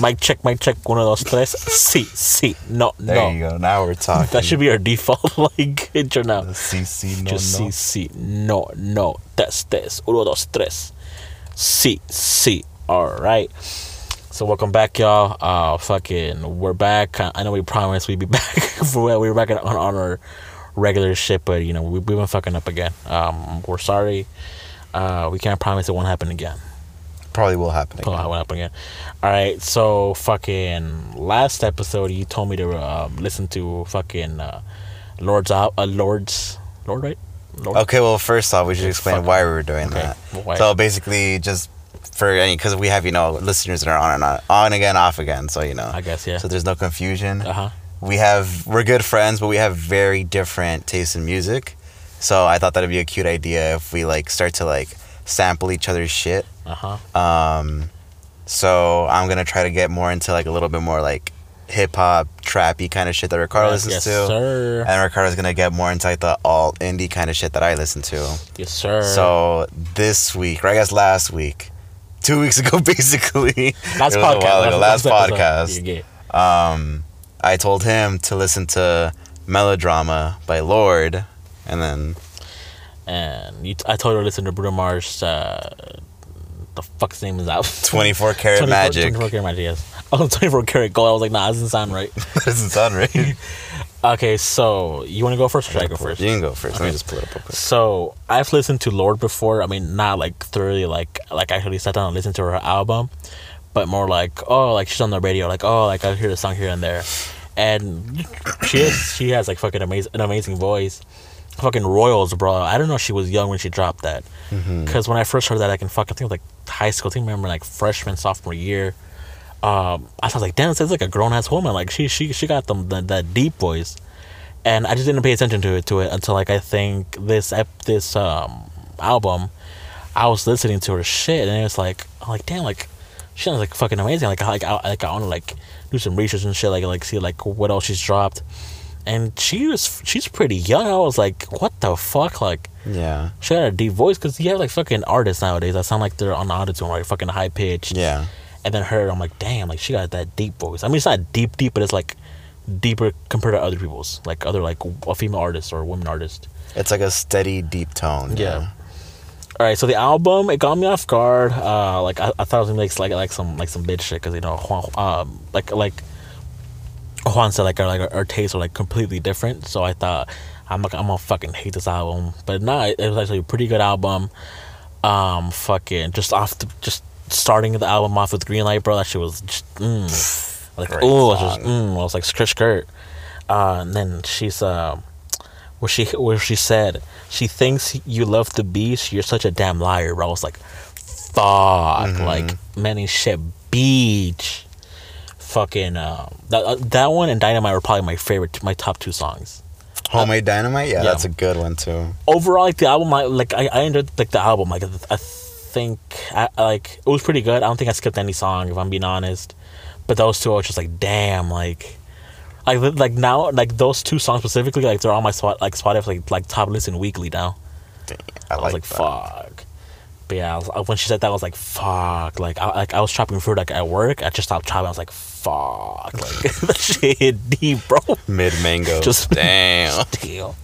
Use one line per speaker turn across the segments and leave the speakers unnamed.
Mic check, mic check. One of those tres. Sí, sí. No,
There
no.
There you go. Now we're talking.
That should be our default like intro now.
CC no
Just
no.
sí, sí. No, no. Test, test. Uno, dos, tres. Sí, sí. All right. So welcome back, y'all. Uh, fucking, we're back. I I know we promised we'd be back for we were back on, on our regular shit, but you know we, we've been fucking up again. Um, we're sorry. Uh, we can't promise it won't happen again.
Probably will happen again.
I went up again. All right, so fucking last episode, you told me to um, listen to fucking uh, Lorde's out, uh, Lorde's Lorde, right? Lorde.
Okay, well, first off, we should explain why we were doing
Okay,
that.
why?
So basically, just for any, because we have you know listeners that are on and on, on again, off again. So you know,
I guess yeah.
so there's no confusion.
Uh huh.
We have we're good friends, but we have very different tastes in music. So I thought that'd be a cute idea if we like start to like sample each other's shit.
Uh huh.
Um, so I'm gonna try to get more into like a little bit more like hip hop, trappy kind of shit that Ricardo listens
yes,
to.
sir.
And Ricardo's gonna get more into like the alt indie kind of shit that I listen to.
yes, sir.
So this week, or I guess last week, two weeks ago, basically,
last
it was a
podcast.
ago, last,
episode.
podcast, um, I told him to listen to Melodrama by Lorde, and then
And you, I told her to listen to Bruno Mars. Uh, the fuck's name is out.
24 Karat
24
Magic.
24 karat magic. Yes. Oh, 24 karat gold. I was like, nah, that doesn't sound right.
that doesn't sound right.
Okay, so you want to go first or should I go first?
You can go first. Let me just pull it up real quick.
So I've listened to Lorde before. I mean, not like thoroughly, like like actually sat down and listened to her album, but more like oh, like she's on the radio, like oh, like I hear the song here and there, and she is she has like fucking amazing an amazing voice. Fucking Royals, bro. I don't know if she was young when she dropped that. Because when I first heard that, I can fucking think of like high school. I think I remember like freshman, sophomore year. Um, I was like, damn, this is like a grown ass woman. Like she she she got them that, that deep voice, and I just didn't pay attention to it to it until like I think this this um album, I was listening to her shit and it's like I'm like damn like she sounds like fucking amazing. Like I like I like I want to like do some research and shit like like see like what else she's dropped, and she was she's pretty young. I was like, what the fuck like.
Yeah.
She had a deep voice because you have like fucking artists nowadays that sound like they're on autotune, right? Fucking high pitched.
Yeah.
And then her, I'm like, damn, like she got that deep voice. I mean, it's not deep, deep, but it's like deeper compared to other people's, like other like a female artist or a women artist.
It's like a steady, deep tone.
Yeah. All right, so the album it got me off guard. Uh, like I, I thought it was gonna be like like like some like some bitch shit because you know um like like Juan said like our like our, tastes are like completely different. So I thought I'm like I'm gonna fucking hate this album, but nah, it, it was actually a pretty good album. Um, fucking just off the, just starting the album off with Green Light, bro. That shit was just mm, like oh, it was just
song.
mm, I was like skirt skirt. Uh, and then she's uh, where she where she said she thinks you love the beast. You're such a damn liar, bro. I was like, fuck,
Mm-hmm.
like many shit, beach. Fucking uh, that uh, that one and Dynamite were probably my favorite, my top two songs.
Homemade Dynamite? Yeah,
yeah.
that's a good one too.
Overall, like the album, I like I, I enjoyed like the album. Like I think I, like it was pretty good. I don't think I skipped any song if I'm being honest. But those two, I was just like, damn, like. Like, like now, like those two songs specifically, like they're on my spot, like Spotify, like like top listen weekly now.
I,
I was like,
that.
fuck. But yeah, I was, when she said that, I was like, fuck. Like, I, like I was chopping fruit like at work. I just stopped chopping. I was like, fuck. Like that shit hit deep, bro.
Mid mango.
Just-
damn.
Damn.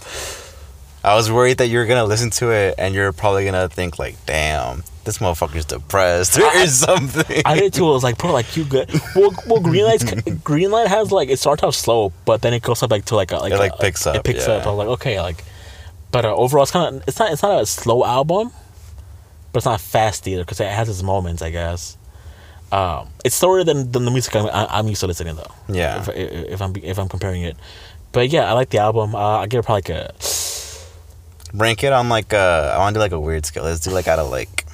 I was worried that you were gonna listen to it and you're probably gonna think like, damn, this motherfucker's depressed or something.
I did too. I was like, bro, like you good. Well, well, green light's green light has like it starts off slow, but then it goes up like to like a, like
It, like,
a-
picks up.
It picks
yeah.
up. I was like, okay, like, but uh, overall, it's kind of it's not it's not a slow album, but it's not fast either because it has its moments, I guess. Um, it's slower than, than the music I'm, I- I'm used to listening though.
Yeah.
If, if I'm if I'm comparing it, but yeah, I like the album. Uh, I give it probably like a
Rank it on like a, I want to do like a weird scale. Let's do like out of like,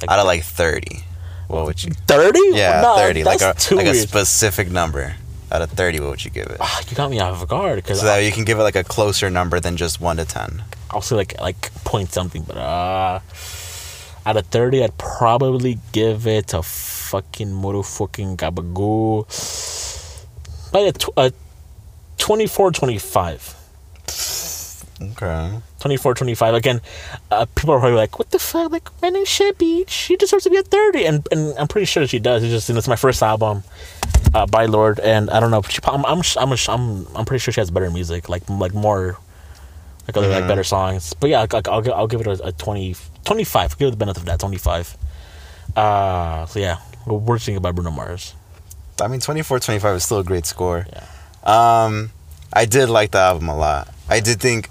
like
out of like 30. What would you?
thirty.
Yeah,
No,
30. Like a, like a specific number. Out of 30, what would you give it?
Ah, you got me off guard because
So that you can give it like a closer number than just 1 to 10.
I'll say like like point something, but uh, out of thirty, I'd probably give it a fucking motherfucking gabagoo. Like a, a 24, 25.
Okay.
24, 25. Again, uh, people are probably like, what the fuck? Like, my name should be, she deserves to be at 30. And, and I'm pretty sure that she does. It's just, you know, it's my first album uh, by Lorde. And I don't know, she, I'm, I'm, I'm, I'm, I'm pretty sure she has better music, like, like more, like other, like
Mhm.
better songs. But yeah, like, I'll, I'll give it a, a 20, 25. Give it the benefit of that, 25. Uh, so yeah, we're thinking about Bruno Mars.
I mean, 24, 25 is still a great score.
Yeah.
Um, I did like the album a lot. I did think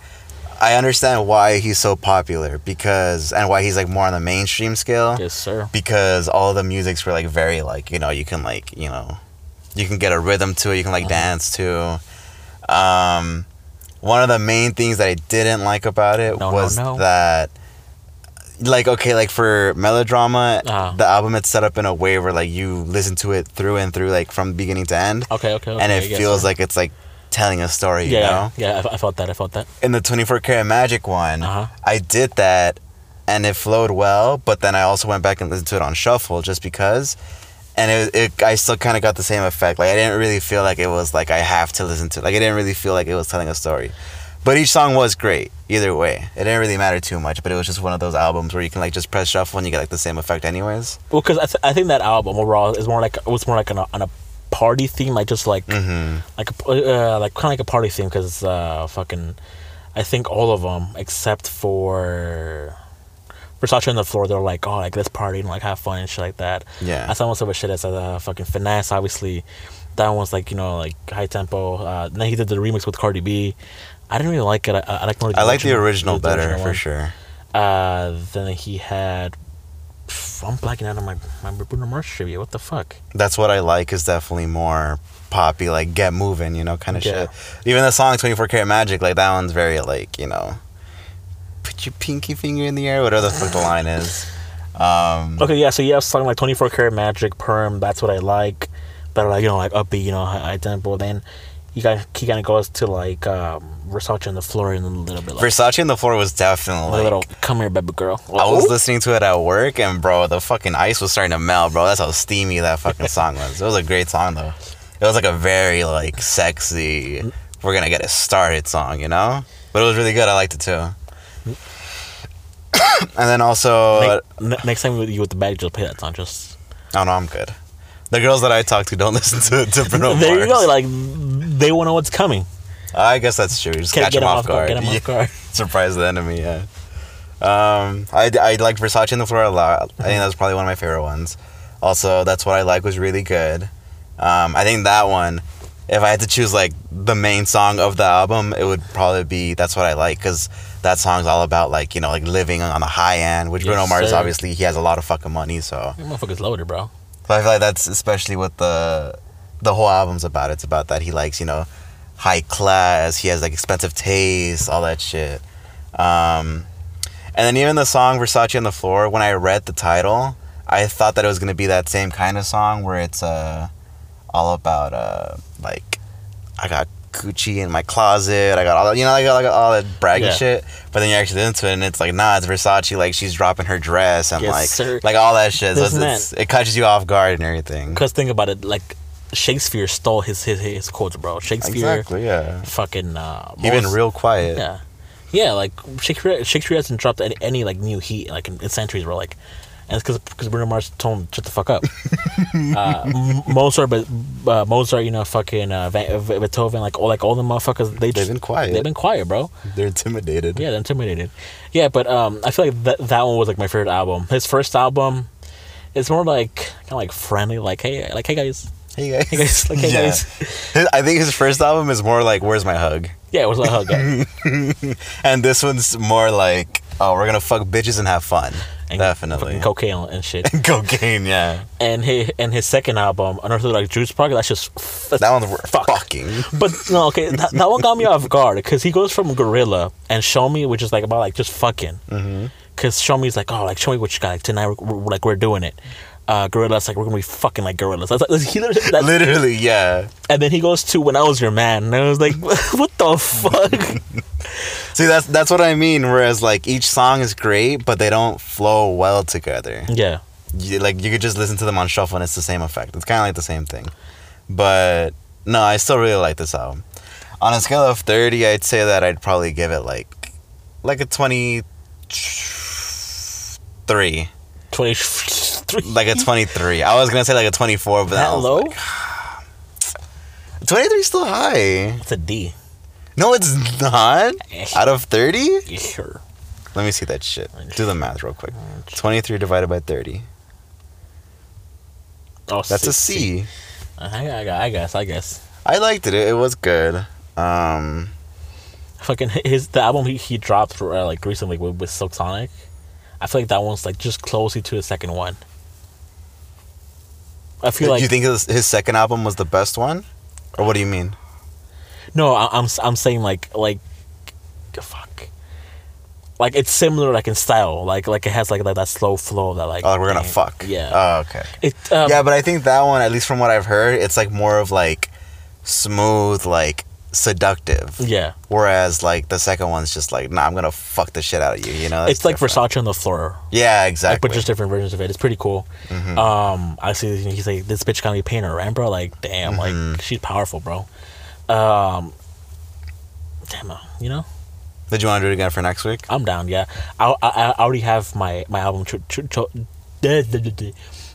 I understand why he's so popular because and why he's like more on the mainstream scale
Yes, sir.
because all the music's were like very like you know you can like you know you can get a rhythm to it you can like
Mhm.
dance to. Um, one of the main things that I didn't like about it
No, no,
was
no.
that like okay like for melodrama
Ah.
the album is set up in a way where like you listen to it through and through like from beginning to end
Okay, okay, okay.
and it feels like it's like telling a story. You
yeah,
know,
yeah, I, I felt that. I felt that.
in the 24 karat magic one,
Uh-huh.
I did that, and it flowed well. But then I also went back and listened to it on shuffle just because, and it, it I still kind of got the same effect. Like I didn't really feel like it was like I have to listen to. It. Like I didn't really feel like it was telling a story. But each song was great either way. It didn't really matter too much. But it was just one of those albums where you can like just press shuffle and you get like the same effect anyways.
Well, because I, th- I think that album overall is more like it was more like on a, on a party theme, like just like
Mm-hmm.
like a, uh, like kind of like a party theme because uh fucking I think all of them except for Versace on the floor they're like oh like let's party and like have fun and shit like that.
Yeah.
I saw most of the shit as uh, fucking finesse obviously. That one was like you know like high tempo. Uh, then he did the remix with Cardi B. I didn't really like it. I, I like more.
I like the original better for sure.
Uh, then he had. I'm blacking out on my my Bruno Mars trivia. What the fuck?
that's what I like is definitely more poppy, like get moving, you know, kind of
Yeah.
shit. Even the song 24 Karat Magic, like that one's very like, you know, put your pinky finger in the air, whatever the fuck the line is. Um,
Okay, yeah. So you have something like 24 karat magic perm. That's what I like. But like you know like upbeat, you know, tempo. Then he got he kind of goes to like um, Versace on the floor and a little bit like
Versace on the floor was definitely a
little come here, baby girl.
I was listening to it at work, and bro, the fucking ice was starting to melt, bro. That's how steamy that fucking song was. It was a great song, though. It was like a very like sexy, we're gonna get it started song, you know. But it was really good. I liked it too. and then also,
Ne- ne- next time you with the bag, just play that song. Just
oh no, I'm good. The girls that I talk to don't listen to to Bruno
there you
Mars.
go. Like they won't know what's coming.
I guess that's true. Just
Can't
catch
get
them
them
off guard.
Get 'em
Yeah.
off guard.
Surprise the enemy. Yeah. Um, I I liked Versace on the floor a lot. I think that was probably one of my favorite ones. Also, that's what I like was really good. Um, I think that one, if I had to choose like the main song of the album, it would probably be that's what I like because that song's all about like you know like living on the high end. Which
Yes,
Bruno Mars
sir.
obviously he has a lot of fucking money, so
That motherfucker's loaded, bro.
So I feel like that's especially what the the whole album's about. It's about that he likes, you know, high class. He has like expensive taste, all that shit. Um, and then even the song Versace on the floor. When I read the title, I thought that it was gonna be that same kind of song where it's uh all about uh like I got Gucci in my closet. I got all that, you know, I got like all that braggy
Yeah.
shit. But then you're actually into it, and it's like, nah, it's Versace. Like she's dropping her dress and
Yes,
like
sir.
like all that shit. So it's, it catches you off guard and everything.
Because think about it, like Shakespeare stole his his, his quotes, bro. Shakespeare,
Exactly. Yeah.
fucking uh,
Even real quiet.
Yeah, yeah. Like Shakespeare, Shakespeare hasn't dropped any, any like new heat like in, in centuries, bro. Like, and it's because because Bruno Mars told him shut the fuck up. uh, Mozart, but uh, Mozart, you know, fucking uh, Beethoven, like all like all the motherfuckers, they
They've
just,
been quiet.
They've been quiet, bro.
They're intimidated.
Yeah, they're intimidated. Yeah, but um, I feel like that that one was like my favorite album. His first album, it's more like kind of like friendly, like hey, like hey guys,
Hey guys.
hey guys, like hey
Yeah.
guys.
I think his first album is more like "Where's My Hug,"
Yeah, it was like hug.
and this one's more like, "Oh, we're gonna fuck bitches and have fun."
And
Definitely.
cocaine and shit.
Cocaine, yeah.
and his and his second album, Unorthodox Jukebox, that's just that's
That one's
fuck.
fucking.
But no, okay, that, that one got me off guard because he goes from Gorilla and Show Me, which is like about like just fucking.
Mm-hmm.
Because Show Me's like, oh, like show me what you got. Like tonight, we're, we're- like we're doing it. Uh, Gorilla's like we're gonna be fucking like gorillas. That's like, he literally, that's,
Literally, yeah.
and then he goes to When I Was Your Man, and I was like, what the fuck?
See, that's that's what I mean. Whereas like each song is great, but they don't flow well together.
yeah,
you, like you could just listen to them on shuffle and it's the same effect. It's kind of like the same thing. But no, I still really like this album. On a scale of 30, I'd say that I'd probably give it like like a twenty three,
Twenty three.
like a twenty three. I was gonna say like a twenty four, but
that low?
like, twenty three is still high.
It's a D.
No, it's not. Out of thirty,
Sure.
let me see that shit. Do the math real quick. Twenty three divided by thirty.
Oh,
That's a
C.
C.
I, I, I guess. I guess.
I liked it. It, it was good. Um,
Fucking his the album he, he dropped uh, like recently with, with Silk Sonic. I feel like that one's like just closely to the second one. I feel
do
like Do
you think his, his second album was the best one, or what do you mean?
no, I, I'm I'm saying like like fuck, like it's similar like in style, like like it has like, like that slow flow that like
Oh, we're gonna
dang,
fuck.
Yeah,
Oh, okay.
it um,
yeah, but I think that one, at least from what I've heard, it's like more of like smooth, like seductive.
yeah.
Whereas like the second one's just like, nah, I'm gonna fuck the shit out of you. You know?
It's like
different.
Versace on the floor,
Yeah,
like,
exactly.
but just different versions of it. It's pretty cool.
Mhm.
Um, I see he's like this bitch gonna be paying her rent, bro. Like, damn,
Mhm.
like she's powerful, bro. Um, damn, uh, you know,
Did you want to do it again for next week?
I'm down. Yeah, I I, I already have my my album. Cho- cho- cho-. I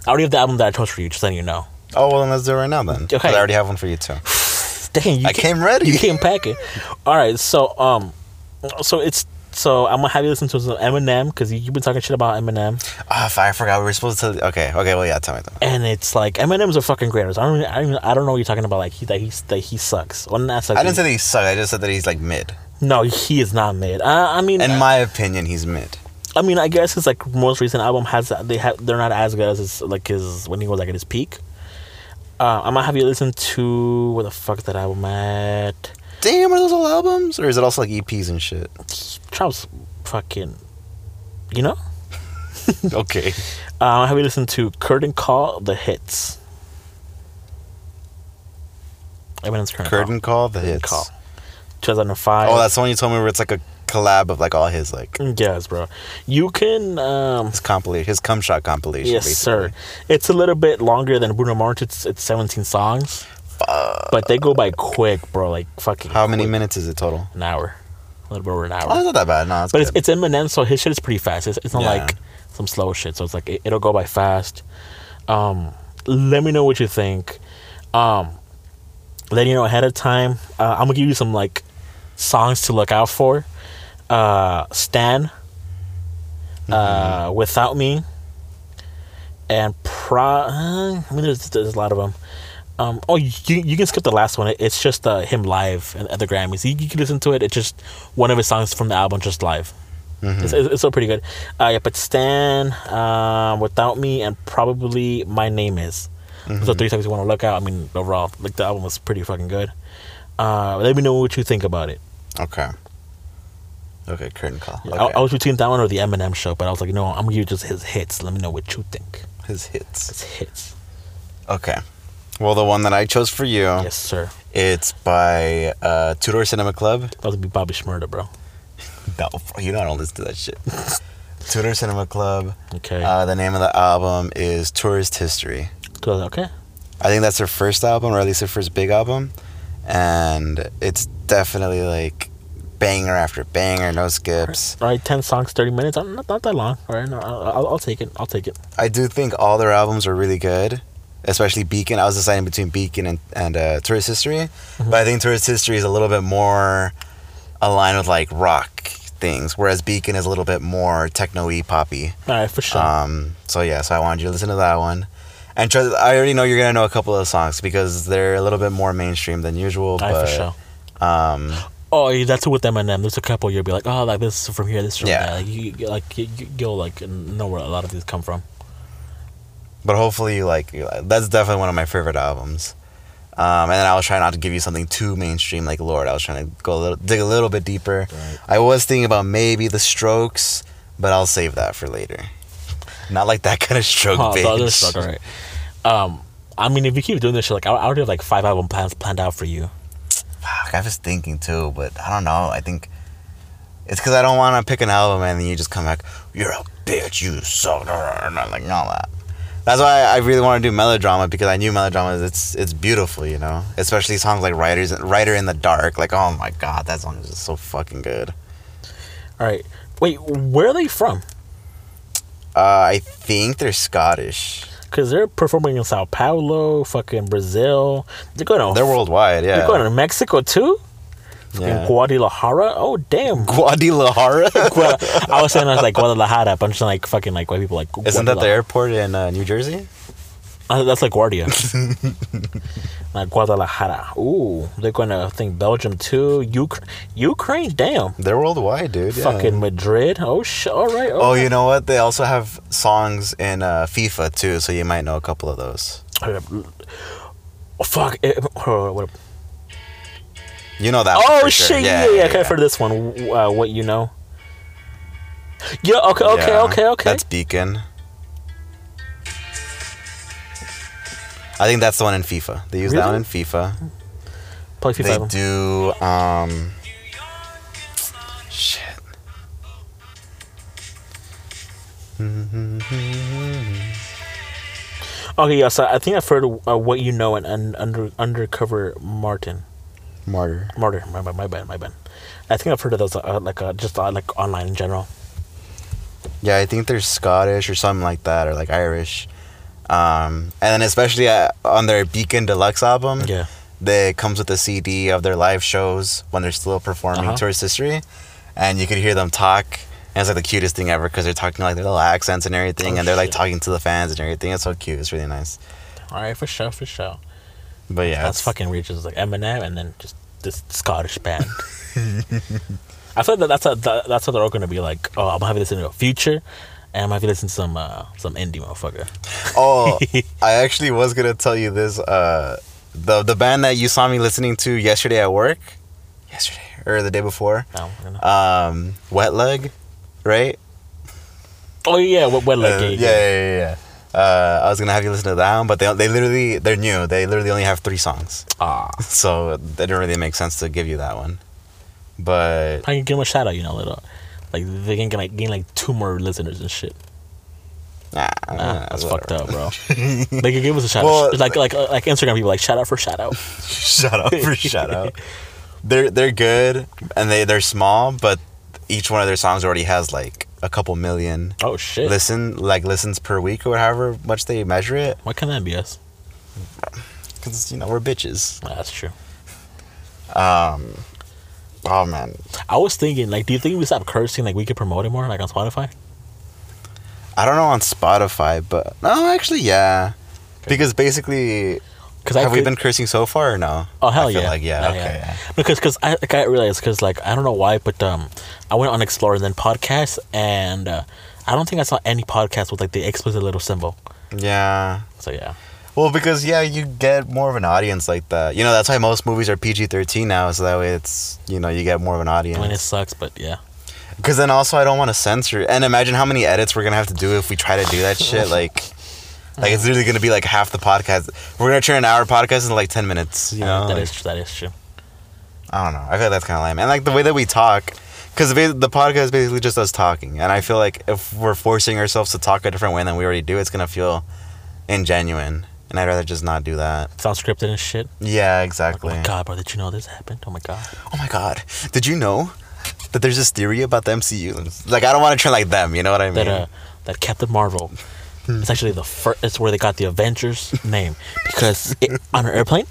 already have the album that I chose for you. Just letting you know.
Oh well, then let's do it right now then.
Okay.
I already have one for you too.
Dang, you
I came ready.
You came packing. All right, so um, so it's so I'm gonna have you listen to some Eminem because you've been talking shit about Eminem,
Ah, f- I forgot we were supposed to. Okay, okay. Well, yeah. Tell me. Tell me.
and it's like Eminem's a fucking great artist. I don't, I don't, even- I don't know what you're talking about. Like he that he's that he sucks. Well, not sucks.
I didn't say that he sucks. I just said that he's like mid.
no, he is not mid. I, I mean,
In my opinion, he's mid.
I mean, I guess his like most recent album has they have they're not as good as his like his when he was like at his peak. Uh, I'm gonna have you listen to where the fuck is that album at?
Damn, are those all albums, or is it also like EPs and shit?
Trump's fucking, you know.
okay.
Uh, have you listen to Curtain Call the hits. Eminem's Curtain,
Curtain call the
Curtain
hits.
Call. 2005.
Oh, that's the one you told me where it's like a collab of like all his like
yes, bro. You can um,
his compilation, his cum shot compilation.
Yes,
basically.
sir. It's a little bit longer than Bruno Mars. It's it's 17 songs, but they go by quick, bro. Like fucking.
How many minutes is it total?
An hour, a little bit over an hour Oh,
that's not that bad. No, it's
but
good.
it's, it's Eminem, so his shit is pretty fast. It's, it's not
Yeah.
like some slow shit. So it's like it, it'll go by fast. Um, let me know what you think. Um, let you know ahead of time. Uh, I'm gonna give you some like songs to look out for. Uh, Stan.
Mm-hmm.
Uh, Without Me. And pro. Uh, I mean, there's, there's a lot of them. Um, oh, you, you can skip the last one. It's just uh, him live at the Grammys. You, you can listen to it. It's just one of his songs from the album, just live.
Mhm.
It's, it's, still pretty good. Uh, yeah, but Stan, uh, Without Me, and probably My Name Is. So three songs you want to look out. I mean, overall, like the album was pretty fucking good. Uh, let me know what you think about it.
okay. Okay, curtain call. Okay.
I, I was between that one or the Eminem show, but I was like, no, I'm gonna give you just his hits. Let me know what you think.
his hits.
His hits.
Okay. Well, the one that I chose for you,
Yes, sir.
it's by uh, Two Door Cinema Club.
That was be Bobby Shmurda, bro.
No, you know I don't listen to that shit. Two Door Cinema Club.
Okay.
Uh, the name of the album is Tourist History.
Okay.
I think that's their first album, or at least their first big album, and it's definitely like banger after banger, no skips.
All right, ten songs, thirty minutes. Uh, Not, not that long. All right, no, I'll, I'll take it. I'll take it.
I do think all their albums are really good, especially Beacon. I was deciding between Beacon and and uh, Tourist History, but I think Tourist History is a little bit more aligned with like rock things, whereas Beacon is a little bit more techno-y, poppy.
All right, for sure.
Um, so yeah, so I wanted you to listen to that one. And try, I already know you're gonna know a couple of songs because they're a little bit more mainstream than usual.
All right,
but
for sure.
um,
Oh, that's with Eminem. There's a couple you'll be like, oh, like this is from here, this is from
Yeah.
there. Like you, like you, you'll like know where a lot of these come from.
but hopefully you like you like- that's definitely one of my favorite albums. Um, and then I was trying not to give you something too mainstream like Lorde. I was trying to go a little, dig a little bit deeper.
Right.
I was thinking about maybe the Strokes, but I'll save that for later. Not like that kind of stroke,
Oh,
bitch.
the other all right. Um, I mean, if you keep doing this shit, like I, I already have like five album plans planned out for you.
Fuck, I was thinking too, but I don't know. I think it's because I don't want to pick an album and then you just come back, you're a bitch, you suck, and I'm like, all that. That's why I really want to do melodrama because I knew melodrama is it's it's beautiful, you know. Especially songs like "Writers Writer in the Dark." Like, oh my god, that song is just so fucking good.
All right. Wait, where are they from?
Uh, I think they're Scottish.
Because they're performing in Sao Paulo, fucking Brazil. They're going to
They're worldwide. Yeah.
They're going to Mexico too.
yeah.
In Guadalajara. Oh damn.
Guadalajara.
I was saying I was like Guadalajara, but I'm just like fucking like white people like.
Isn't that the airport in uh, New Jersey?
Uh, that's like Guardia. like Guadalajara. Ooh, they're going to I think Belgium too. Uk- Ukraine. Damn.
They're worldwide, dude. yeah.
Fucking Madrid. Oh shit. All right.
Oh, you know what? They also have songs in uh, FIFA too, so you might know a couple of those.
Oh, fuck. Eh, oh, what-
You know that. one
Oh
for sure.
shit! Yeah, yeah. Okay, for this one, uh, what you know? Yeah. Okay. Okay.
Yeah,
Okay. Okay.
That's Beacon. I think that's the one in FIFA. They use that one in FIFA.
Play FIFA.
They do. Um, shit.
Okay. Yeah. So I think I've heard uh, what you know and, and under undercover Martin
Martyr.
Martyr. My bad. My bad. My bad. I think I've heard of those uh, like uh, just uh, like online in general.
Yeah, I think they're Scottish or something like that, or like Irish. Um, and then especially uh, on their Beacon Deluxe album,
Yeah.
they comes with a CD of their live shows when they're still performing
Uh-huh.
tourist history, and you could hear them talk. And it's like the cutest thing ever because they're talking like their little accents and everything,
Oh,
and they're like
shit.
talking to the fans and everything. It's so cute. It's really nice.
All right. For sure. For sure.
But yeah,
That's fucking reaches like Eminem and then just this Scottish band. I thought that that's a, that, that's what they're all gonna be like. Oh, I'm having this in you listen to a future, and I'm gonna listen to some uh, some indie motherfucker.
Oh, I actually was gonna tell you this. Uh, the the band that you saw me listening to yesterday at work, yesterday or the day before,
No, I
um, Wet Leg, right?
oh yeah, Wet, what like
Uh, yeah, yeah, yeah. yeah. Uh, I was gonna have you listen to that one, but they they literally they're new. They literally only have three songs,
Ah,
so it didn't really make sense to give you that one. But
I can give them a shout out. You know, little like they can get like gain like two more listeners and shit.
nah,
Nah, that's
whatever.
fucked up, bro. they can give us a shout
Well,
out, like like like Instagram people like shout out for shout out.
shout out for shout out. They're they're good and they they're small, but each one of their songs already has like a couple million
Oh shit!
listen like listens per week or however much they measure it.
Why can't that be us?
Because you know we're bitches.
Nah, that's true.
Um, oh man,
I was thinking, like, do you think we stop cursing, like, we could promote it more, like on Spotify?
I don't know on Spotify, but no, actually, yeah. Because basically,
Because
have we been cursing so far or no?
Oh hell yeah!
Like yeah,
Yeah,
okay,
yeah.
yeah.
Because because I like I realized because like I don't know why, but um, I went on Explore and then podcast, and uh, I don't think I saw any podcast with like the explicit little symbol.
Yeah.
So yeah,
Well, because yeah, you get more of an audience like that. You know, that's why most movies are PG thirteen now, so that way it's you know you get more of an audience.
I mean it sucks, but yeah.
Because then also I don't want to censor. And imagine how many edits we're gonna have to do if we try to do that shit. Like, like it's literally gonna be like half the podcast. We're gonna turn an hour podcast into like ten minutes. You know,
that
Like,
is that is true.
I don't know. I feel like that's kind of lame. And like the way that we talk, because the, the podcast is basically just us talking. And I feel like if we're forcing ourselves to talk a different way than we already do, it's gonna feel ingenuine. And I'd rather just not do that.
It's all scripted and shit.
Yeah, exactly.
Oh my god, bro! Did you know this happened? Oh my god.
Oh my god. Did you know that there's this theory about the MCU? Like I don't want to turn like them, you know what I mean?
That uh, that Captain Marvel. It's actually the first. It's where they got the Avengers name because it, on an airplane,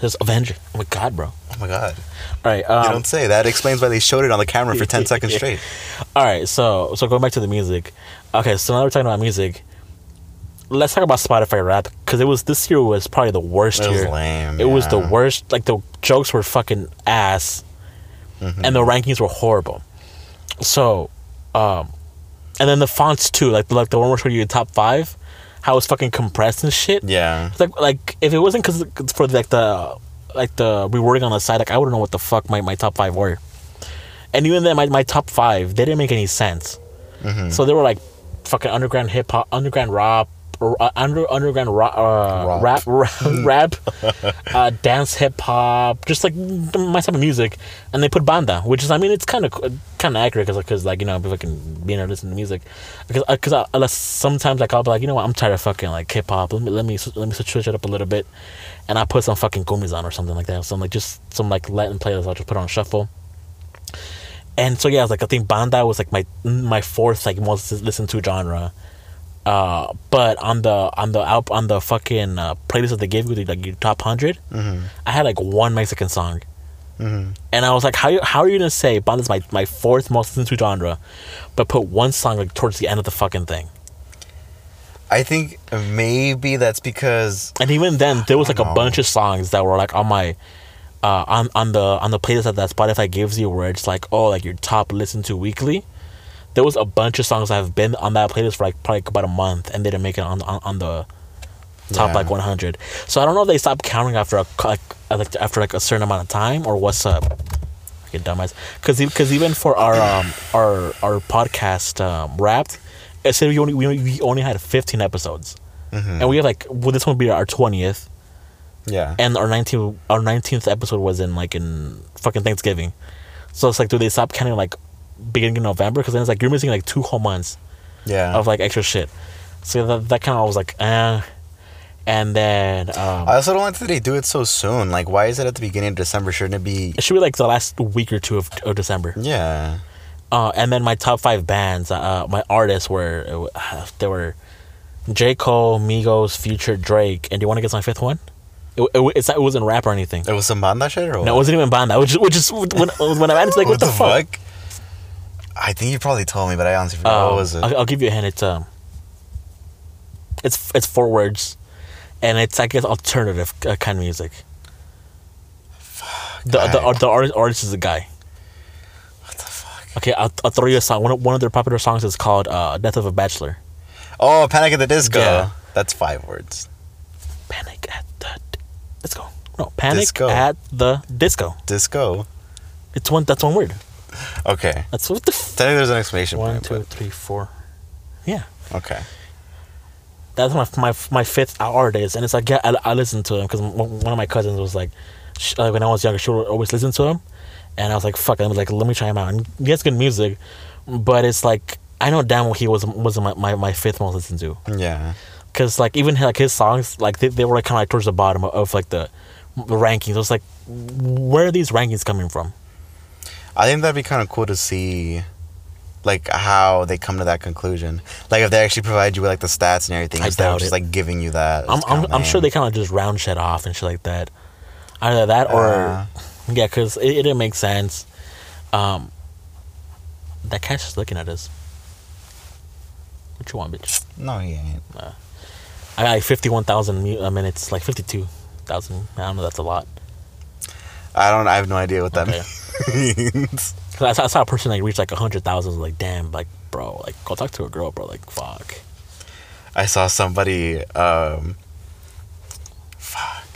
there's Avenger. Oh my god, bro!
oh my god.
All right.
You
Um,
don't say. That explains why they showed it on the camera for 10 seconds straight.
All right, so so going back to the music. Okay, so now we're talking about music. Let's talk about Spotify Wrap because it was this year was probably the worst
It was
year.
lame.
It was the worst. Like the jokes were fucking ass,
Mm-hmm.
and the rankings were horrible. So, um, and then the fonts too. Like like the one where showed you the top five, how it's fucking compressed and shit.
Yeah.
It's like like if it wasn't because for like the like the rewording on the side, like I wouldn't know what the fuck my, my top five were. And even then, my, my top five they didn't make any sense.
Mm-hmm.
So they were like fucking underground hip hop, underground rap, uh, under underground ra- uh, rap,
Rap.
rap, uh, dance hip hop, just like my type of music. And they put banda, which is I mean it's kind of kind of accurate because like you know fucking being able to listen to music because because I, sometimes like I'll be like you know what I'm tired of fucking like hip hop. Let me let me let me switch it up a little bit, and I put some fucking gummies on or something like that. Some like just some like Latin playlist I'll just put on shuffle and so yeah, I was like I think banda was like my my fourth like most listened to genre. Uh, but on the on the out on the fucking uh, playlist that they gave you, like your top 100
Mm-hmm.
I had like one Mexican song,
Mm-hmm.
and I was like, how you- how are you gonna say banda's my my fourth most listened to genre, but put one song like towards the end of the fucking thing?
I think maybe that's because
And even then, there was like a bunch of songs that were like on my, uh, on on the on the playlist that, that Spotify gives you, where it's like, oh, like your top listen to weekly. There was a bunch of songs that have been on that playlist for like probably about a month, and they didn't make it on on, on the top
Yeah.
like 100. So I don't know if they stopped counting after a like, uh, after like a certain amount of time or what's up. Fucking dumbass. Because because even for our um our our podcast um, wrapped, it said we only we only, we only had 15 episodes,
Mhm.
and we have like well this one be our 20th
yeah.
and our 19th our 19th episode was in like in fucking Thanksgiving. So it's like do they stop counting like beginning of November because then it's like you're missing like two whole months
yeah.
of like extra shit. So that that kind of was like eh. And then um,
I also don't like that they do it so soon. Like, why is it at the beginning of December? Shouldn't it be?
it should be like the last week or two of, of December.
Yeah.
Uh, and then my top five bands, uh, my artists were uh, they were J Cole, Migos, Future, Drake. And do you want to guess my fifth one? It, it, it's not, it wasn't rap or anything.
It was some banda shit or what?
No, it wasn't even banda. Which which is when when I was like, what, the, fuck?
I think you probably told me, but I honestly forgot.
Um,
what was it?
I'll, I'll give you a hint. It's um, it's it's four words, and it's I guess alternative uh, kind of music. Fuck, The the
Alright.
the artist, artist is a guy.
what the fuck?
Okay, I'll, I'll throw you a song. One of, one of their popular songs is called uh, "Death of a Bachelor."
Oh, Panic at the Disco.
Yeah.
That's five words.
Panic at the let's go. No, panic
Disco.
at the disco.
Disco.
It's one. That's one word.
Okay.
That's what the. F-
Technically, there's an exclamation
one,
point.
two, three, four. Yeah,
Okay.
that's my my my fifth artist, and it's like yeah, I, I listen to him because one of my cousins was like, sh- like when I was younger, she would always listen to him, and I was like, fuck. I was like, let me try him out. And he has good music, but it's like I know damn well he was wasn't my, my, my fifth most listened to,
Yeah.
because like even like his songs, like they, they were like kind of like towards the bottom of, of like the, the rankings. I was like, where are these rankings coming from?
I think that'd be kind of cool to see, like how they come to that conclusion. Like if they actually provide you with like the stats and everything
I
instead of just
it.
like giving you that.
I'm I'm, I'm sure they kind of just round shit off and shit like that. Either that or
Uh.
yeah, because it, it didn't make sense. Um, that cat's just looking at us. What you want, bitch?
No, he ain't.
Uh, I got like fifty-one thousand minutes, like fifty-two thousand. I don't know. That's a lot.
I don't. I have no idea what that
Okay.
means.
Cause I, saw, I saw a person like reach like a hundred thousand. Like damn, like bro, like go talk to a girl, bro. Like fuck.
I saw somebody. Um, fuck.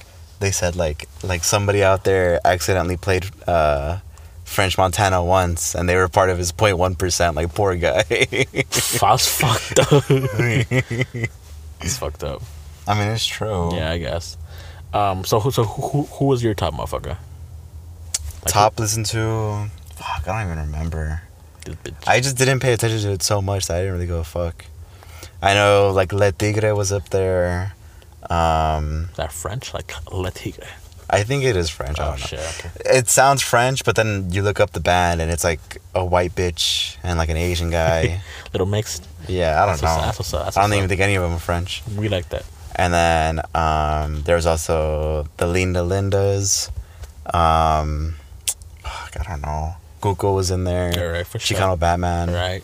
They said like like somebody out there accidentally played uh, French Montana once, and they were part of his 0.1 percent. Like poor guy.
Was fucked up. it's fucked up.
I mean, it's true.
Yeah, I guess. Um. So who? So who? Who, who was your top motherfucker? Like,
Top listen to. Fuck, I don't even remember. I just didn't pay attention to it so much that I didn't really go fuck. I know like Le Tigre was up there. Um,
that French? Like Le Tigre.
I think it is French.
Oh shit. Okay.
It sounds French, but then you look up the band and it's like a white bitch and like an Asian guy.
Little mixed.
yeah, I don't
That's what's-
know.
That's what's up. That's
I don't
what's
even
up.
think any of them are French.
we like that.
And then um, there's also the Linda Lindas. Um, fuck, I don't know. Google was in there.
All right, for sure.
Chicano Batman.
Right,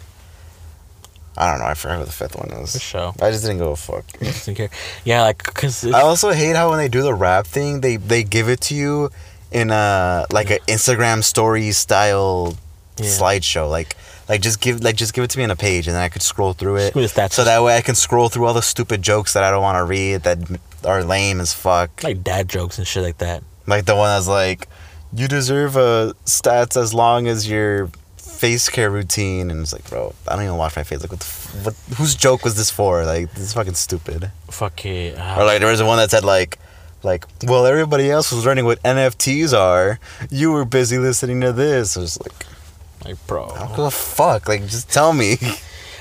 I don't know. I forgot what the fifth one is.
for sure.
I just didn't go fuck.
Didn't care. Yeah, like cause
I also hate how when they do the wrap thing, they they give it to you in a like an Instagram story style
Yeah.
slideshow. Like like just give like just give it to me in a page, and then I could scroll through it.
Just give me the stats.
So that way I can scroll through all the stupid jokes that I don't want to read that are lame as fuck.
like dad jokes and shit like that.
Like the one that's like, you deserve a stats as long as your face care routine, and it's like, bro, I don't even wash my face. Like, what, the f- what whose joke was this for? Like, this is fucking stupid.
Fuck it. Uh.
Or like there was one that said like like well everybody else was learning what NFTs are. You were busy listening to this. I was like,
like bro.
I don't give a fuck. Like just tell me.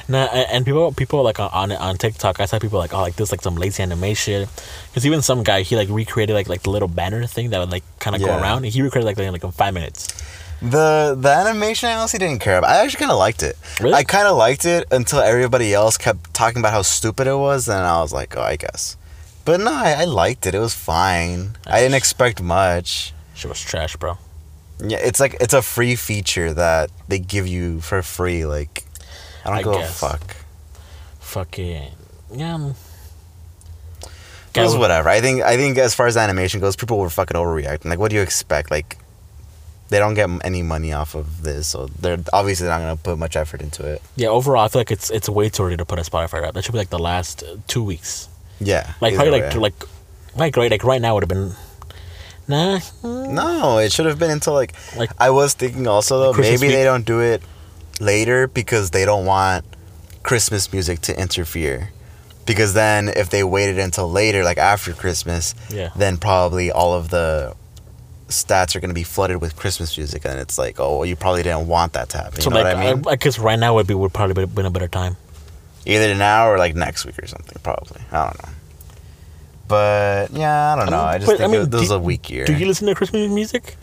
Nah, and people, people like on on, on TikTok, I saw people like, oh, like this, like some lazy animation. Because even some guy, he like recreated like like the little banner thing that would like kind of go around. And he recreated like in like in five minutes.
The the animation I honestly didn't care about. I actually kind of liked it.
Really?
I kind of liked it until everybody else kept talking about how stupid it was, and I was like, oh, I guess. But no, I, I liked it. It was fine. I didn't expect much.
Shit was trash, bro.
Yeah, it's like it's a free feature that they give you for free. Like, I don't
I
give
guess.
a fuck.
Fucking yeah.
It was whatever. I think I think as far as animation goes, people were fucking overreacting. Like, what do you expect? Like, they don't get any money off of this, so they're obviously not gonna put much effort into it.
Yeah, overall, I feel like it's it's way too early to put a Spotify Wrap. That should be like the last uh, two weeks.
Yeah,
Like probably like
way.
like like right like right now would have been. Nah.
No, it should have been until like.
Like-
I was thinking also though,
Like
maybe they don't do it later because they don't want Christmas music to interfere. Because then, if they waited until later, like after Christmas,
Yeah.
then probably all of the stats are going to be flooded with Christmas music, and it's like, oh, well, you probably didn't want that to happen. You
So
know
like
what I mean?
I, I guess right now would be would probably been a better time.
Either now or like next week or something, probably. I don't know. But yeah, I don't know. I just
But,
think it- this
do-
is a weak year.
Do you listen to Christmas music?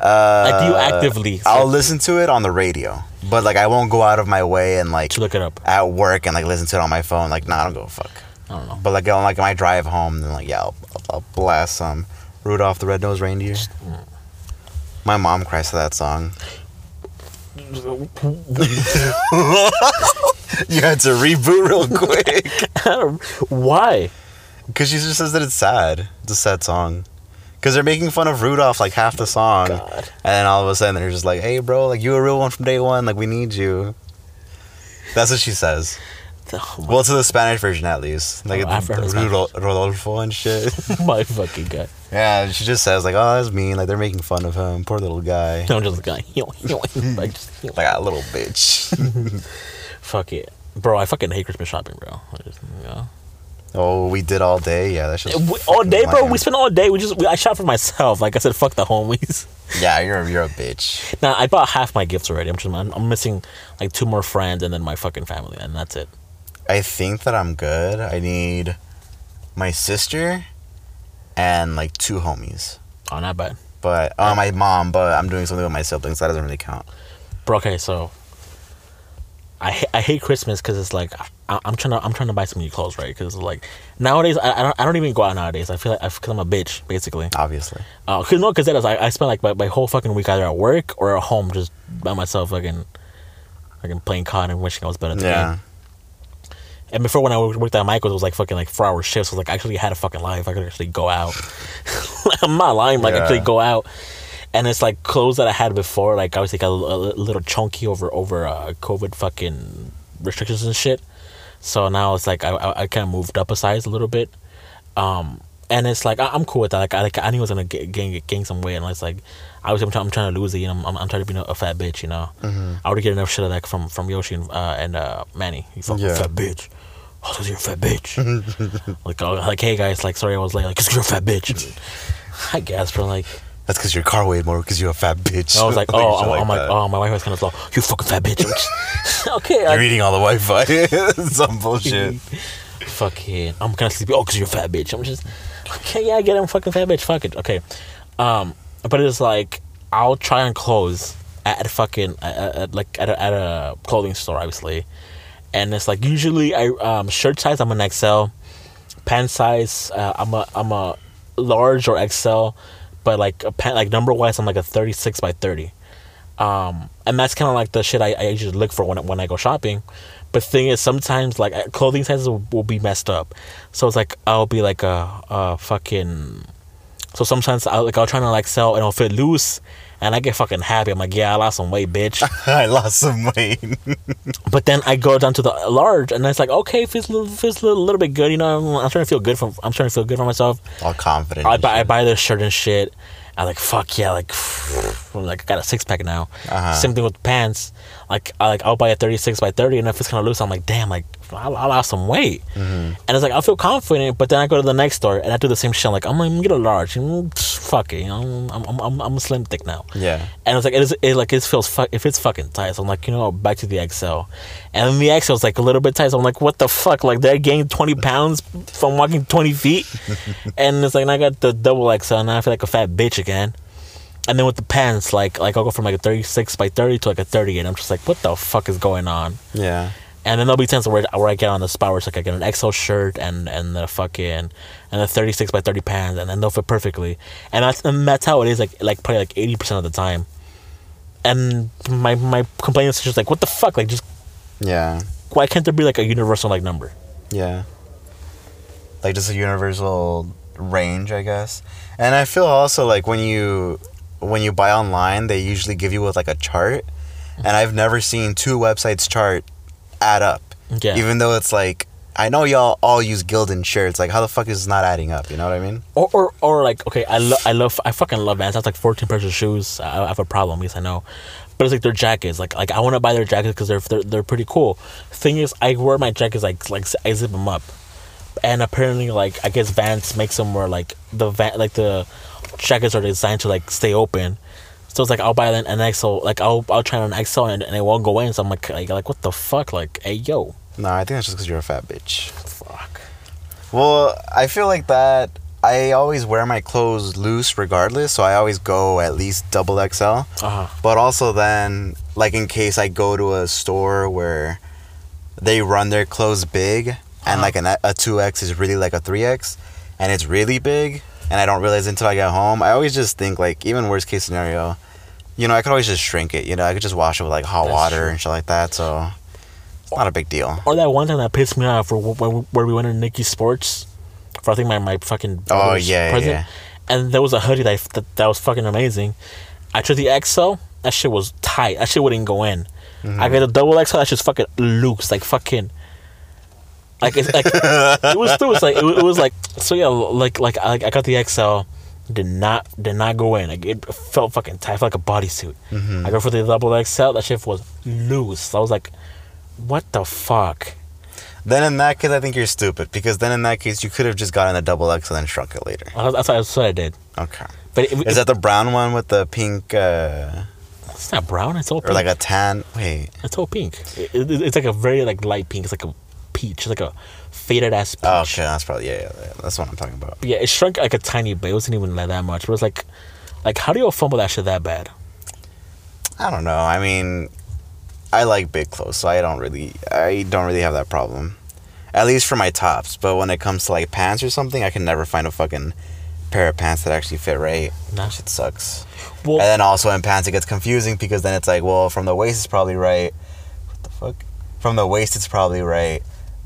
Uh,
Like, do you actively
I'll listen to it on the radio, but like I won't go out of my way and like
To look it up.
at work and like listen to it on my phone. Like, nah, I don't go fuck.
I don't know.
But like on like my drive home, then like yeah, I'll, I'll, I'll blast some Rudolph the Red-Nosed Reindeer. My mom cries to that song. You had to reboot real quick
Why?
because she just says that it's sad. It's a sad song. Because they're making fun of Rudolph like half the song,
God.
and then all of a sudden they're just like, "Hey, bro, like you a real one from day one. Like we need you." That's what she says.
Oh
Well, to the Spanish version at least, like
Oh, I've heard of Spanish.
Rudol- Rodolfo and shit.
my fucking god.
yeah, she just says like, "Oh, that's mean." Like they're making fun of him. Poor little guy.
I'm just like, like just,
Like a little bitch.
fuck it, bro. I fucking hate Christmas shopping, bro. I just, know.
Oh, we did all day. Yeah, that's just
We- all day, bro. We spent all day. We just we, I shot for myself. Like I said, fuck the homies.
Yeah, you're you're a bitch.
Now I bought half my gifts already. I'm just I'm, I'm missing like two more friends and then my fucking family, and that's it.
I think that I'm good. I need my sister and like two homies.
Oh, not bad,
But uh, my mom, but I'm doing something with my siblings. That doesn't really count.
bro. Okay, so I I hate Christmas because it's like I, I'm trying to I'm trying to buy some new clothes, right? Because like nowadays I, I don't I don't even go out nowadays. I feel like I because I'm a bitch basically.
Obviously.
Uh, cause no, cause that is I, I spend like my, my whole fucking week either at work or at home just by myself, fucking, fucking playing COD and wishing I was better at the
Yeah.
game. And before when I worked at Michael's, it was like fucking like four hour shifts. So like I actually had a fucking life. I could actually go out. I'm not lying. Like
Yeah.
actually go out. And it's like clothes that I had before. Like obviously got a, a little chunky over over uh, COVID fucking restrictions and shit. So now it's like I I, I kind of moved up a size a little bit. Um, and it's like I, I'm cool with that. Like I like I knew I was gonna ga- gain gain some weight, and it's like I was I'm trying, I'm trying to lose it. You know, I'm, I'm trying to be a fat bitch. You know,
Mm-hmm.
I would get enough shit like from from Yoshi and uh, and uh, Manny. You fucking
Yeah.
fat bitch. Oh, you're a fat bitch. like, oh, like, hey guys, like, sorry I was late. Like, cause you're a fat bitch. I guess, bro. Like,
That's because your car weighed more because you're a fat bitch.
I was like, oh, I'm, I'm like, oh, my wife was kind of slow. You fucking fat bitch. Okay,
You're
I,
eating all the Wi-Fi. Some bullshit.
fucking, I'm kind of sleepy. Oh, cause you're a fat bitch. I'm just, okay, yeah, I get it. I'm fucking fat bitch. Fuck it. Okay, um, but it's like I'll try on clothes at, fucking at, at, like at a, at a clothing store, obviously, and it's like usually I um shirt size I'm an XL, pant size uh, I'm a I'm a large or XL, but like a pant like number wise I'm like a 36 by 30. Um, and that's kind of like the shit I, I usually look for when when I go shopping. But thing is, sometimes like clothing sizes will, will be messed up, so it's like I'll be like a, a fucking. So sometimes I like I'll try to like sell and it'll fit loose, and I get fucking happy. I'm like, yeah, I lost some weight, bitch.
I lost some weight.
but then I go down to the large, and it's like, okay, feels a little, feels a little, little bit good. You know, I'm, I'm trying to feel good from. I'm trying to feel good for myself.
all confident.
I buy, I buy this shirt and shit. I'm like fuck yeah, like like I got a six pack now.
Uh-huh.
Same thing with pants. Like I like I'll buy a thirty six by thirty, and if it's kind of loose, I'm like damn, like I, I lost some weight.
Mm-hmm.
And it's like I feel confident, but then I go to the next store and I do the same shit. I'm like I'm gonna get a large. Fuck it, you know, I'm I'm I'm, I'm slim thick now.
Yeah.
And it's like it is it like it feels fu- if it's fucking tight. So I'm like you know back to the XL, and then the XL is like a little bit tight. So I'm like what the fuck? Like did I gained twenty pounds from walking twenty feet, and it's like I got the double XL and now I feel like a fat bitch again. And then with the pants, like like I'll go from like a thirty six by thirty to like a thirty, and I'm just like, what the fuck is going on?
Yeah.
And then there'll be times where, where I get on the spot where it's like I get an XL shirt and and the fucking and the thirty six by thirty pants, and then they'll fit perfectly. And that's and that's how it is like like probably like eighty percent of the time. And my my complaint is just like, what the fuck? Like, just
Yeah.
why can't there be like a universal like number?
Yeah. Like just a universal range, I guess. And I feel also like when you when you buy online, they usually give you with like a chart. And I've never seen two websites chart add up.
Yeah.
Even though it's like I know y'all all use Gildan shirts. Like how the fuck is it not adding up? You know what I mean?
or, or, or like okay I, lo- I love I fucking love Vans. That's like 14 pairs of shoes. I, I have a problem, yes I know, but it's like their jackets. Like like I want to buy their jackets because they're, they're they're pretty cool. Thing is, I wear my jackets like like I zip them up, and apparently like I guess Vans makes them where like the van like the jackets are designed to like stay open. So it's like I'll buy an, an XL, like I'll I'll try an XL and, and it won't go in. So I'm like like, like what the fuck, like hey yo,
No, I think that's just because you're a fat bitch.
fuck.
Well, I feel like that. I always wear my clothes loose regardless, so I always go at least double XL.
Uh huh.
But also then, like in case I go to a store where they run their clothes big and
Uh-huh.
like an, a 2X is really like a 3X and it's really big and I don't realize until I get home, I always just think like even worst case scenario, you know, I could always just shrink it, you know, I could just wash it with like hot
That's
water
true.
and shit like that, so it's not a big deal.
Or that one time that pissed me off, where, where, we went to Nikki Sports for I think my, my fucking
Oh, yeah,
present,
yeah.
and there was a hoodie that, that that was fucking amazing. I took the XL, that shit was tight. That shit wouldn't go in.
Mm-hmm.
I got a double XL, that shit's fucking loose, like fucking. Like it's like it was it was like it was, it was like so yeah like like I, I got the XL did not did not go in like it felt fucking tight felt like a bodysuit
Mm-hmm.
I go for the double XL that shit was loose I was like what the fuck
Then in that case, I think you're stupid because then in that case, you could have just gotten a double XL and then shrunk it later.
Uh, That's what, that's what I did.
Okay.
But it,
Is that the brown one with the pink, uh,
it's not brown. It's all pink.
or like a tan? Wait.
it's all pink. It, it- it's like a very like light pink. It's like a peach. Like a faded ass peach.
Oh, okay, that's probably yeah, yeah, yeah. That's what I'm talking about.
Yeah, it shrunk like a tiny bit. It wasn't even like that much. But it was like, like how do you fumble that shit that bad?
I don't know. I mean, I like big clothes, so I don't really, I don't really have that problem. At least for my tops. But when it comes to like pants or something, I can never find a fucking pair of pants that actually fit right.
Nah.
That shit sucks.
Well,
And then also in pants, it gets confusing because then it's like, well, from the waist it's probably right. What the fuck? From the waist it's probably right.